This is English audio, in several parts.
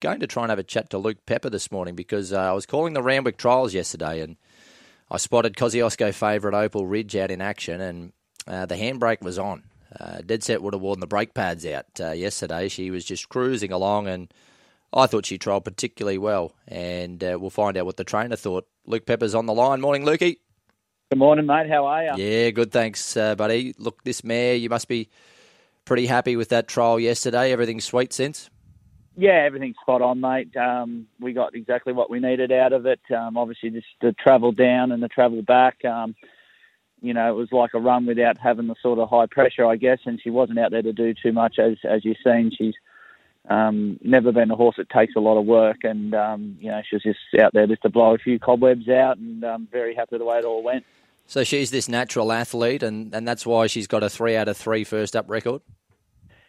going to try and have a chat to Luke Pepper this morning because uh, I was calling the Randwick trials yesterday and I spotted Kosciuszko favourite Opal Ridge out in action and uh, the handbrake was on. Uh, Dead set would have worn the brake pads out uh, yesterday. She was just cruising along, and I thought she trialled particularly well. And uh, we'll find out what the trainer thought. Luke Pepper's on the line. Morning, Lukey. Good morning, mate. How are you? Yeah, good. Thanks, uh, buddy. Look, this mare, you must be pretty happy with that trial yesterday. Everything's sweet since. Yeah, everything's spot on, mate. Um, we got exactly what we needed out of it. Um, obviously, just the travel down and the travel back. Um, you know, it was like a run without having the sort of high pressure, I guess. And she wasn't out there to do too much, as as you've seen. She's um, never been a horse that takes a lot of work, and um, you know, she was just out there just to blow a few cobwebs out, and um, very happy the way it all went. So she's this natural athlete, and, and that's why she's got a three out of three first up record.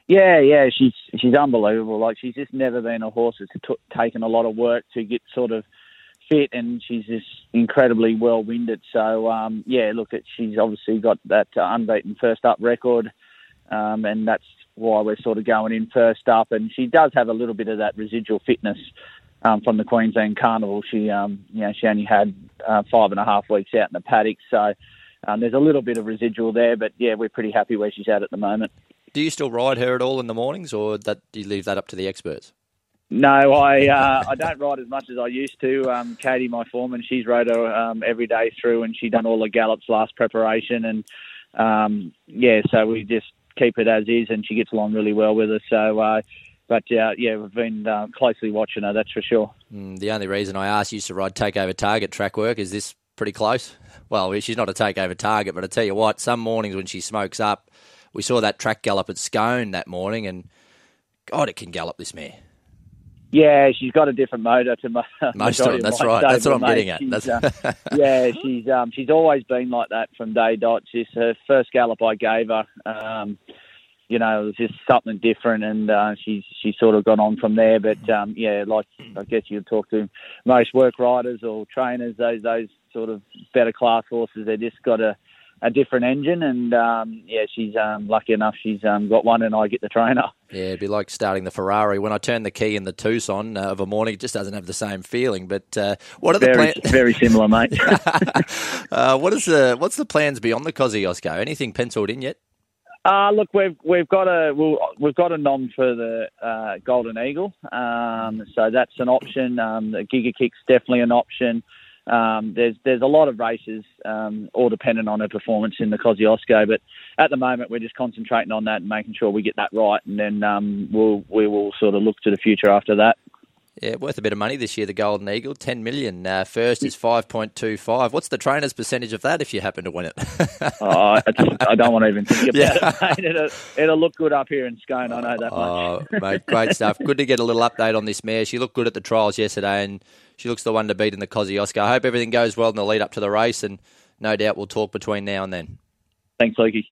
Yeah, yeah, she's she's unbelievable. Like she's just never been a horse that's t- taken a lot of work to get sort of fit, and she's just incredibly well winded. So um, yeah, look, at she's obviously got that uh, unbeaten first up record, um, and that's why we're sort of going in first up. And she does have a little bit of that residual fitness um, from the Queensland Carnival. She, um, you know, she only had uh, five and a half weeks out in the paddock, so um, there's a little bit of residual there. But yeah, we're pretty happy where she's at at the moment. Do you still ride her at all in the mornings, or that do you leave that up to the experts? No, I uh, I don't ride as much as I used to. Um, Katie, my foreman, she's rode her um, every day through, and she done all the gallops last preparation, and um, yeah, so we just keep it as is, and she gets along really well with us. So, uh, but uh, yeah, we've been uh, closely watching her, that's for sure. Mm, the only reason I asked you to ride Takeover Target track work is this pretty close. Well, she's not a Takeover Target, but I tell you what, some mornings when she smokes up, we saw that track gallop at Scone that morning, and God, it can gallop this mare. Yeah, she's got a different motor to my most of them. That's right. That's what I'm mate. getting at. Uh, yeah, she's um, she's always been like that from day dot. She's her first gallop I gave her. Um, you know, it was just something different, and uh, she's she sort of gone on from there. But um, yeah, like I guess you'd talk to most work riders or trainers, those those sort of better class horses, they just got a a different engine, and um, yeah, she's um, lucky enough she's um, got one, and I get the trainer. Yeah, it'd be like starting the Ferrari. When I turn the key in the Tucson uh, of a morning, it just doesn't have the same feeling. But uh, what are very, the plans? very similar, mate. uh, what is the what's the plans beyond the Kosciuszko? Anything penciled in yet? Uh, look, we've we've got a we we've got a nom for the uh, Golden Eagle, um, so that's an option. Um, the Giga Kick's definitely an option. Um, there's there's a lot of races, um, all dependent on her performance in the Kosciuszko. But at the moment, we're just concentrating on that and making sure we get that right, and then um, we'll we will sort of look to the future after that. Yeah, worth a bit of money this year. The Golden Eagle, ten million. Uh, first is five point two five. What's the trainer's percentage of that if you happen to win it? oh, I don't want to even think about yeah. it. It'll, it'll, look good up here in Scone. I know that oh, much. mate, great stuff. Good to get a little update on this mare. She looked good at the trials yesterday, and she looks the one to beat in the Kosciuszko. I hope everything goes well in the lead up to the race, and no doubt we'll talk between now and then. Thanks, Lukey.